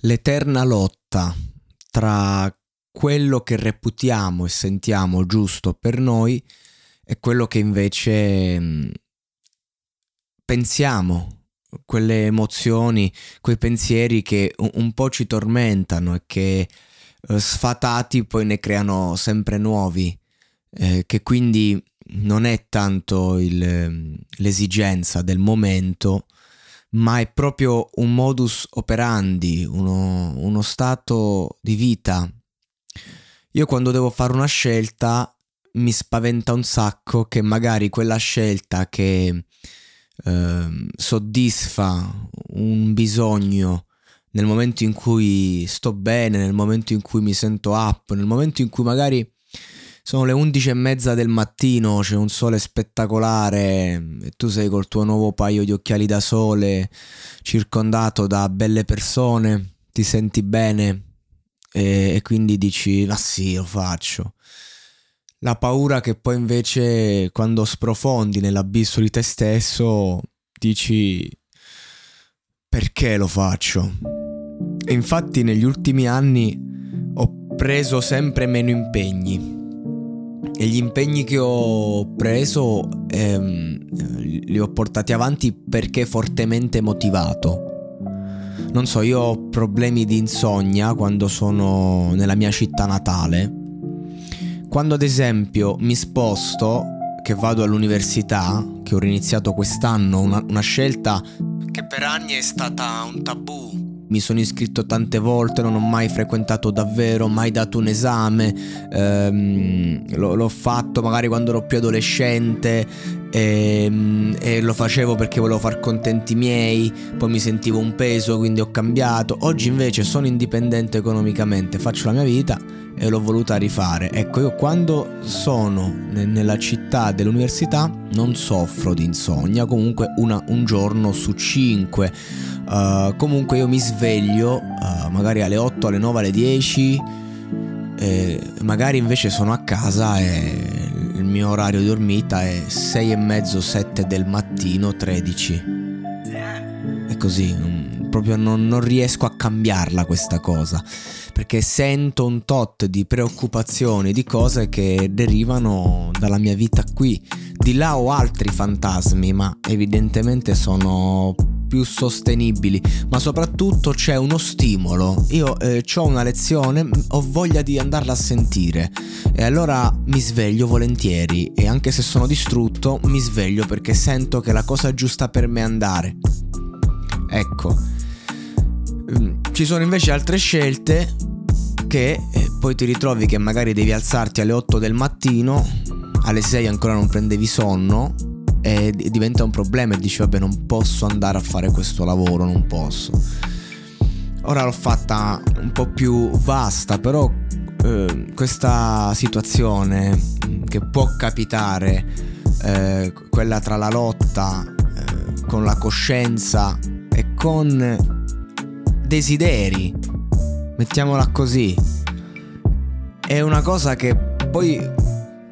L'eterna lotta tra quello che reputiamo e sentiamo giusto per noi e quello che invece mh, pensiamo, quelle emozioni, quei pensieri che un, po' ci tormentano e che eh, sfatati poi ne creano sempre nuovi, eh, che quindi non è tanto il, l'esigenza del momento, ma è proprio un modus operandi, uno, uno stato di vita. Io quando devo fare una scelta mi spaventa un sacco che magari quella scelta che eh, soddisfa un bisogno nel momento in cui sto bene, nel momento in cui mi sento up, nel momento in cui magari sono le undici e mezza del mattino, c'è un sole spettacolare e tu sei col tuo nuovo paio di occhiali da sole, circondato da belle persone, ti senti bene e, e quindi dici, ma sì, lo faccio. La paura che poi invece quando sprofondi nell'abisso di te stesso dici perché lo faccio? E infatti negli ultimi anni ho preso sempre meno impegni e gli impegni che ho preso ehm, li ho portati avanti perché fortemente motivato. Non so, io ho problemi di insonnia quando sono nella mia città natale. Quando ad esempio mi sposto, che vado all'università, che ho iniziato quest'anno, una, una scelta che per anni è stata un tabù mi sono iscritto tante volte, non ho mai frequentato davvero, mai dato un esame, ehm, lo, l'ho fatto magari quando ero più adolescente e, ehm, e, lo facevo perché volevo far contenti i miei, poi mi sentivo un peso, quindi ho cambiato. Oggi invece sono indipendente economicamente, faccio la mia vita e l'ho voluta rifare. Ecco, io quando sono nella città dell'università non soffro di insonnia, comunque una, un giorno su cinque Uh, comunque io mi sveglio uh, magari alle 8, alle 9, alle 10 e magari invece sono a casa e il mio orario di dormita è 6 e mezzo, 7 del mattino, 13. È così, non, proprio non, non riesco a cambiarla questa cosa perché sento un tot di preoccupazioni, di cose che derivano dalla mia vita qui. Di là ho altri fantasmi, ma evidentemente sono più sostenibili, ma soprattutto c'è uno stimolo. Io eh, ho una lezione, ho voglia di andarla a sentire e allora mi sveglio volentieri e anche se sono distrutto mi sveglio perché sento che è la cosa giusta per me andare. Ecco. Mm, ci sono invece altre scelte che eh, poi ti ritrovi che magari devi alzarti alle 8 del mattino, alle 6 ancora non prendevi sonno e diventa un problema e dici vabbè non posso andare a fare questo lavoro, non posso. Ora l'ho fatta un po' più vasta, però eh, questa situazione mm, che può capitare, eh, quella tra la lotta eh, con la coscienza e con desideri, mettiamola così, è una cosa che poi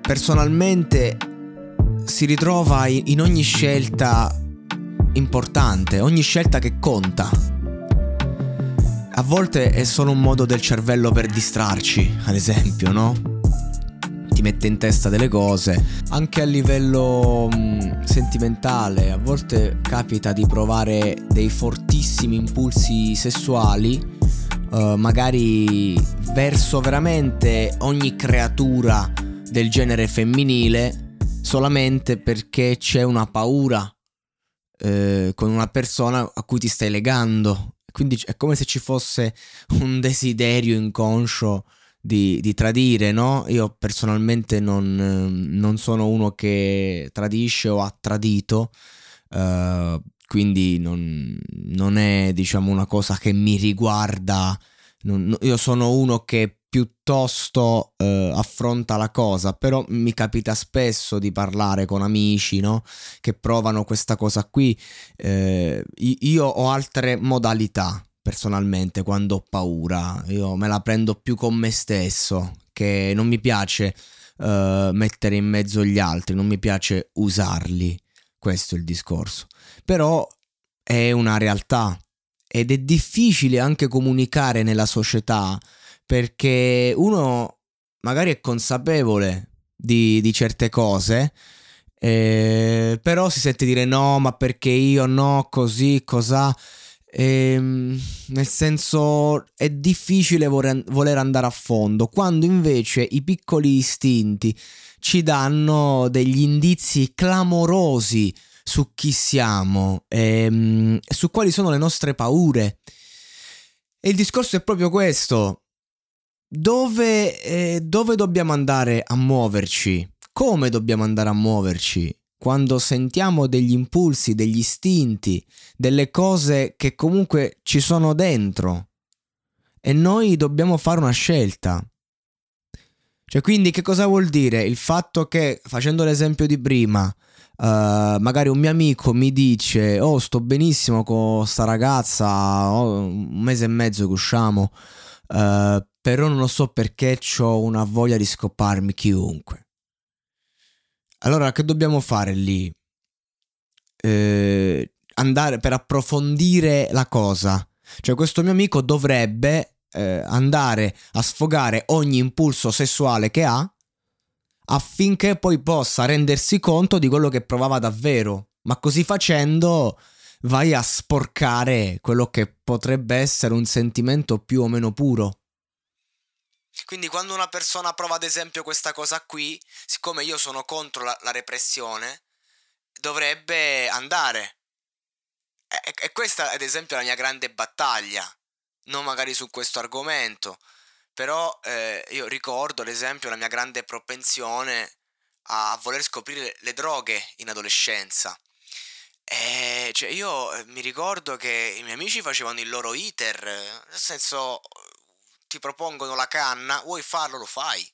personalmente si ritrova in ogni scelta importante, ogni scelta che conta. A volte è solo un modo del cervello per distrarci, ad esempio, no? Ti mette in testa delle cose, anche a livello mh, mm, sentimentale, a volte capita di provare dei fortissimi impulsi sessuali, uh, magari verso veramente ogni creatura del genere femminile, solamente perché c'è una paura eh, con una persona a cui ti stai legando. Quindi è come se ci fosse un desiderio inconscio di, di tradire, no? Io personalmente non, non, sono uno che tradisce o ha tradito, uh, quindi non, non, è diciamo una cosa che mi riguarda. Non, io sono uno che piuttosto eh, affronta la cosa, però mi capita spesso di parlare con amici no? che provano questa cosa qui. Eh, io ho altre modalità personalmente quando ho paura, io me la prendo più con me stesso, che non mi piace eh, mettere in mezzo gli altri, non mi piace usarli, questo è il discorso. Però è una realtà ed è difficile anche comunicare nella società perché uno magari è consapevole di, di certe cose, eh, però si sente dire no, ma perché io no, così, cos'ha. Eh, nel senso è difficile voler andare a fondo, quando invece i piccoli istinti ci danno degli indizi clamorosi su chi siamo, ehm, su quali sono le nostre paure. E il discorso è proprio questo dove, eh, dove dobbiamo andare a muoverci? Come dobbiamo andare a muoverci? Quando sentiamo degli impulsi, degli istinti, delle cose che comunque ci sono dentro e noi dobbiamo fare una scelta. Cioè, quindi che cosa vuol dire? Il fatto che, facendo l'esempio di prima, uh, magari un mio amico mi dice, oh, sto benissimo con sta ragazza, oh, un mese e mezzo che usciamo, uh, però non lo so perché ho una voglia di scopparmi chiunque. Allora, che dobbiamo fare lì? Eh, andare per approfondire la cosa. Cioè, questo mio amico dovrebbe eh, andare a sfogare ogni impulso sessuale che ha affinché poi possa rendersi conto di quello che provava davvero. Ma così facendo vai a sporcare quello che potrebbe essere un sentimento più o meno puro. Quindi quando una persona prova ad esempio questa cosa qui, siccome io sono contro la, la repressione, dovrebbe andare. E, e, questa ad esempio è la mia grande battaglia, non magari su questo argomento, però eh, io ricordo ad esempio la mia grande propensione a voler scoprire le droghe in adolescenza. E cioè io eh, mi ricordo che i miei amici facevano il loro iter, nel senso ti propongono la canna, vuoi farlo, lo fai.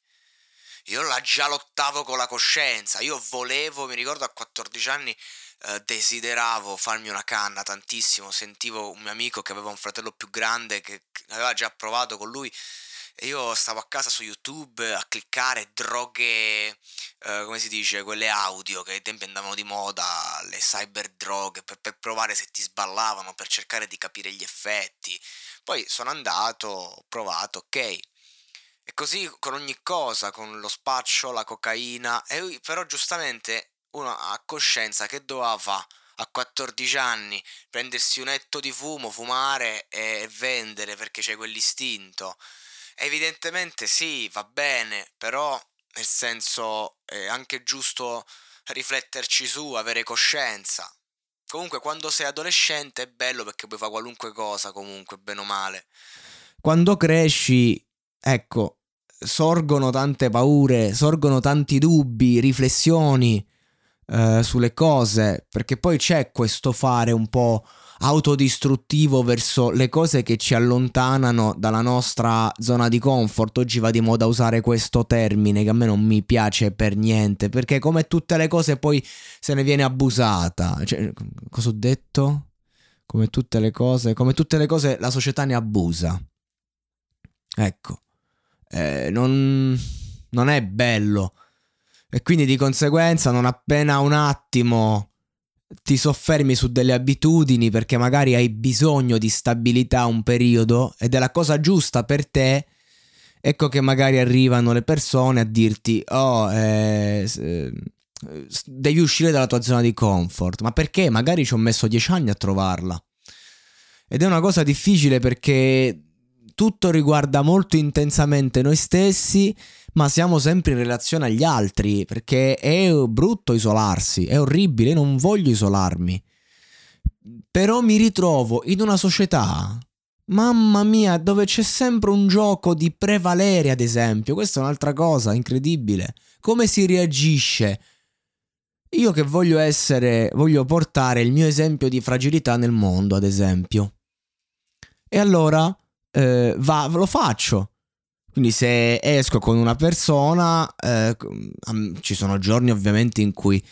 Io la già lottavo con la coscienza, io volevo, mi ricordo a 14 anni, eh, desideravo farmi una canna tantissimo, sentivo un mio amico che aveva un fratello più grande che, aveva già provato con lui e io stavo a casa su YouTube a cliccare droghe, eh, come si dice, quelle audio che ai tempi andavano di moda, le cyber droghe, per, per provare se ti sballavano, per cercare di capire gli effetti. Poi sono andato, ho provato, ok. E così con ogni cosa, con lo spaccio, la cocaina, e però giustamente uno ha coscienza che doveva fare a 14 anni, prendersi un etto di fumo, fumare e vendere perché c'è quell'istinto. Evidentemente sì, va bene, però nel senso è anche giusto rifletterci su, avere coscienza. Comunque quando sei adolescente è bello perché puoi fare qualunque cosa comunque, bene o male. Quando cresci, ecco, sorgono tante paure, sorgono tanti dubbi, riflessioni eh, sulle cose, perché poi c'è questo fare un po' autodistruttivo verso le cose che ci allontanano dalla nostra zona di comfort. Oggi va di moda usare questo termine che a me non mi piace per niente, perché come tutte le cose poi se ne viene abusata. Cioè, cosa ho detto? Come tutte le cose, come tutte le cose la società ne abusa. Ecco. eh, non, non è bello. E quindi di conseguenza non appena un attimo ti soffermi su delle abitudini perché magari hai bisogno di stabilità un periodo ed è la cosa giusta per te, ecco che magari arrivano le persone a dirti oh eh, eh devi uscire dalla tua zona di comfort, ma perché? Magari ci ho messo dieci anni a trovarla. Ed è una cosa difficile perché tutto riguarda molto intensamente noi stessi, ma siamo sempre in relazione agli altri, perché è brutto isolarsi, è orribile, non voglio isolarmi. Però mi ritrovo in una società, mamma mia, dove c'è sempre un gioco di prevalere, ad esempio. Questa è un'altra cosa incredibile. Come si reagisce? Io che voglio essere, voglio portare il mio esempio di fragilità nel mondo, ad esempio. E allora eh, va, lo faccio. Quindi se esco con una persona, eh, ci sono giorni ovviamente in cui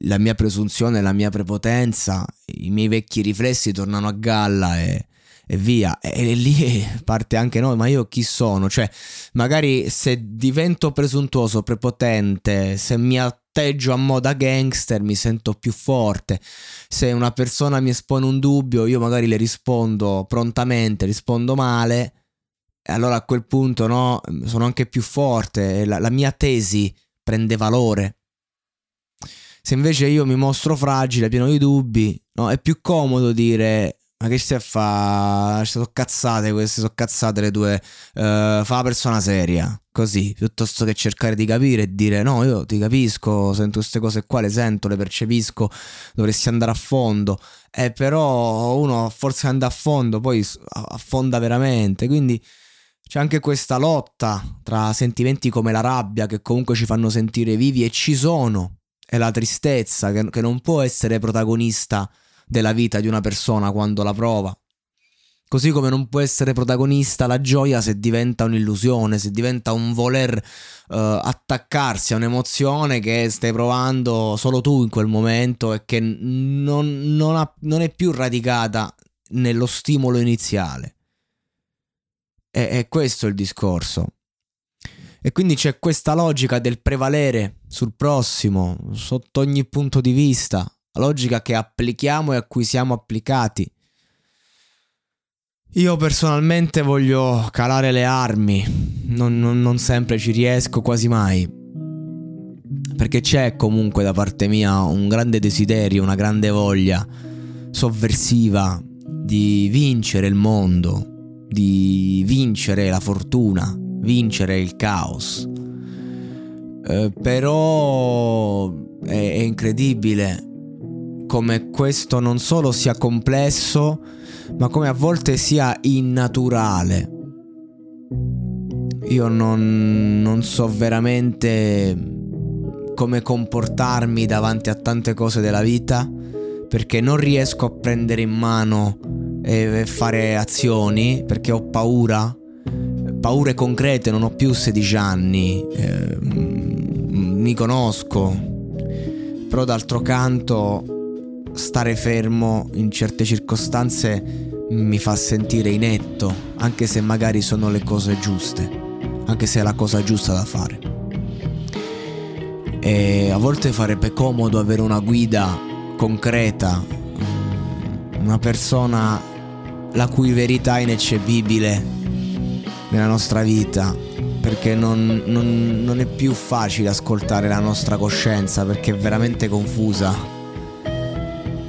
la mia presunzione, la mia prepotenza, i miei vecchi riflessi tornano a galla e, e via. E, e, lì parte anche noi, ma io chi sono? Cioè, magari se divento presuntuoso, prepotente, se mi atteggio a moda gangster mi sento più forte. Se una persona mi espone un dubbio, io magari le rispondo prontamente, rispondo male. E allora a quel punto no, sono anche più forte, la, la mia tesi prende valore. Se invece io mi mostro fragile, pieno di dubbi, no, è più comodo dire ma che stai a fare? Sono cazzate queste, sono cazzate le due. Uh, fa la persona seria, così, piuttosto che cercare di capire e dire no, io ti capisco, sento queste cose qua, le sento, le percepisco, dovresti andare a fondo. Eh, però uno forse anda a fondo, poi affonda veramente, quindi c'è anche questa lotta tra sentimenti come la rabbia che comunque ci fanno sentire vivi e ci sono, e la tristezza che, che non può essere protagonista della vita di una persona quando la prova. Così come non può essere protagonista la gioia se diventa un'illusione, se diventa un voler uh, attaccarsi a un'emozione che stai provando solo tu in quel momento e che non, non, ha, non è più radicata nello stimolo iniziale. E, è questo il discorso. E quindi c'è questa logica del prevalere sul prossimo, sotto ogni punto di vista, la logica che applichiamo e a cui siamo applicati. Io personalmente voglio calare le armi, non, non, non sempre ci riesco quasi mai, perché c'è comunque da parte mia un grande desiderio, una grande voglia sovversiva di vincere il mondo, di vincere la fortuna, vincere il caos. Eh, però è, è incredibile come questo non solo sia complesso, ma come a volte sia innaturale. Io non, non so veramente come comportarmi davanti a tante cose della vita perché non riesco a prendere in mano e fare azioni perché ho paura, paure concrete, non ho più 16 anni, eh, mi conosco, però d'altro canto stare fermo in certe circostanze mi fa sentire inetto, anche se magari sono le cose giuste, anche se è la cosa giusta da fare. E a volte farebbe comodo avere una guida concreta, mm, una persona la cui verità è ineccepibile nella nostra vita, perché non, non, non è più facile ascoltare la nostra coscienza perché è veramente confusa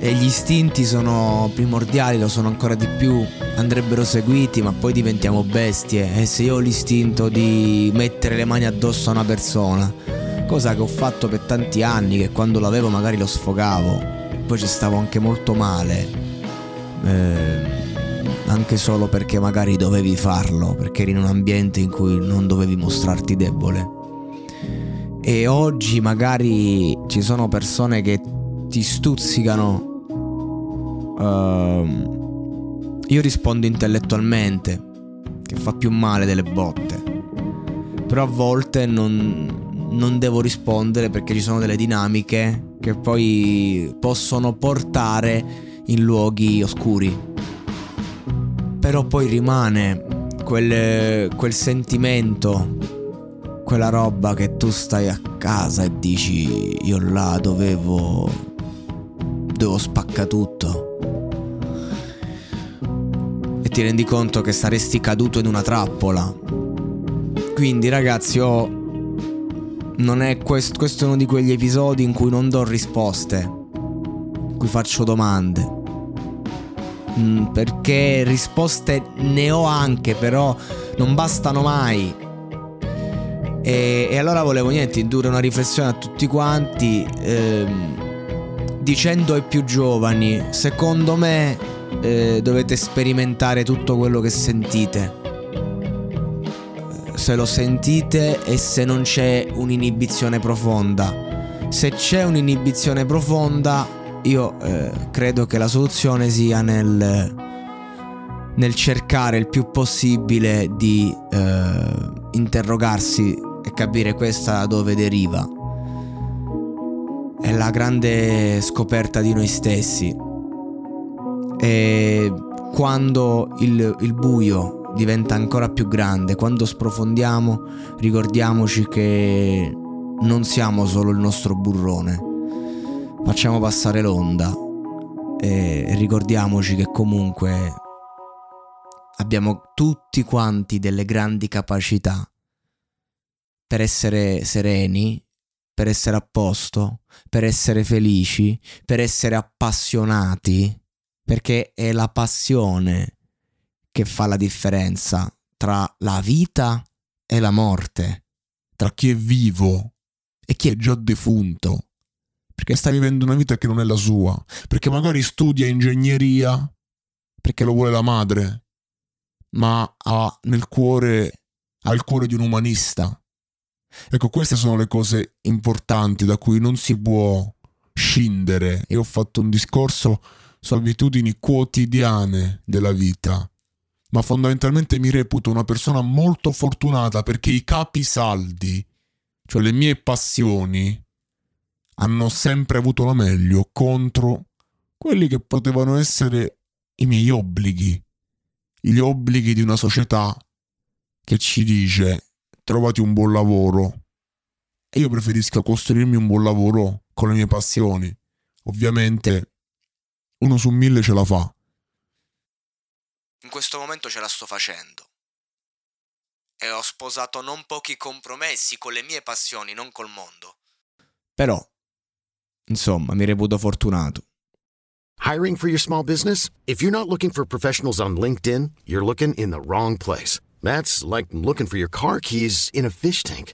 e gli istinti sono primordiali, lo sono ancora di più, andrebbero seguiti, ma poi diventiamo bestie. E se io ho l'istinto di mettere le mani addosso a una persona, cosa che ho fatto per tanti anni, che quando l'avevo magari lo sfogavo, poi ci stavo anche molto male, eh, anche solo perché magari dovevi farlo, perché eri in un ambiente in cui non dovevi mostrarti debole. E oggi magari ci sono persone che ti stuzzicano Uh, io rispondo intellettualmente, che fa più male delle botte. Però a volte non, non devo rispondere perché ci sono delle dinamiche che poi possono portare in luoghi oscuri. Però poi rimane quel, quel sentimento, quella roba che tu stai a casa e dici io là dovevo, dovevo spaccare tutto. Ti rendi conto che saresti caduto in una trappola. Quindi ragazzi, ho... Non è questo, questo è uno di quegli episodi in cui non do risposte, in cui faccio domande. Mm, perché risposte ne ho anche, però non bastano mai. E, e allora volevo niente, indurre una riflessione a tutti quanti, ehm, dicendo ai più giovani, secondo me eh, dovete sperimentare tutto quello che sentite. Se lo sentite e se non c'è un'inibizione profonda. Se c'è un'inibizione profonda, io eh, credo che la soluzione sia nel, nel cercare il più possibile di eh, interrogarsi e capire questa da dove deriva. È la grande scoperta di noi stessi. E quando il, il buio diventa ancora più grande, quando sprofondiamo, ricordiamoci che non siamo solo il nostro burrone facciamo passare l'onda. E ricordiamoci che comunque abbiamo tutti quanti delle grandi capacità per essere sereni, per essere a posto, per essere felici, per essere appassionati, perché è la passione che fa la differenza tra la vita e la morte, tra chi è vivo e chi è già defunto perché sta vivendo una vita che non è la sua, perché magari studia ingegneria perché lo vuole la madre, ma ha nel cuore ha il cuore di un umanista. Ecco, queste sono le cose importanti da cui non si può scindere. Io ho fatto un discorso su abitudini quotidiane della vita, ma fondamentalmente mi reputo una persona molto fortunata perché i capi saldi, cioè le mie passioni, hanno sempre avuto la meglio contro quelli che potevano essere i miei obblighi, gli obblighi di una società che ci dice trovati un buon lavoro. E io preferisco costruirmi un buon lavoro con le mie passioni. Ovviamente uno su mille ce la fa. In questo momento ce la sto facendo. E ho sposato non pochi compromessi con le mie passioni, non col mondo. Però Insomma, mi reputo fortunato. Hiring for your small business? If you're not looking for professionals on LinkedIn, you're looking in the wrong place. That's like looking for your car keys in a fish tank.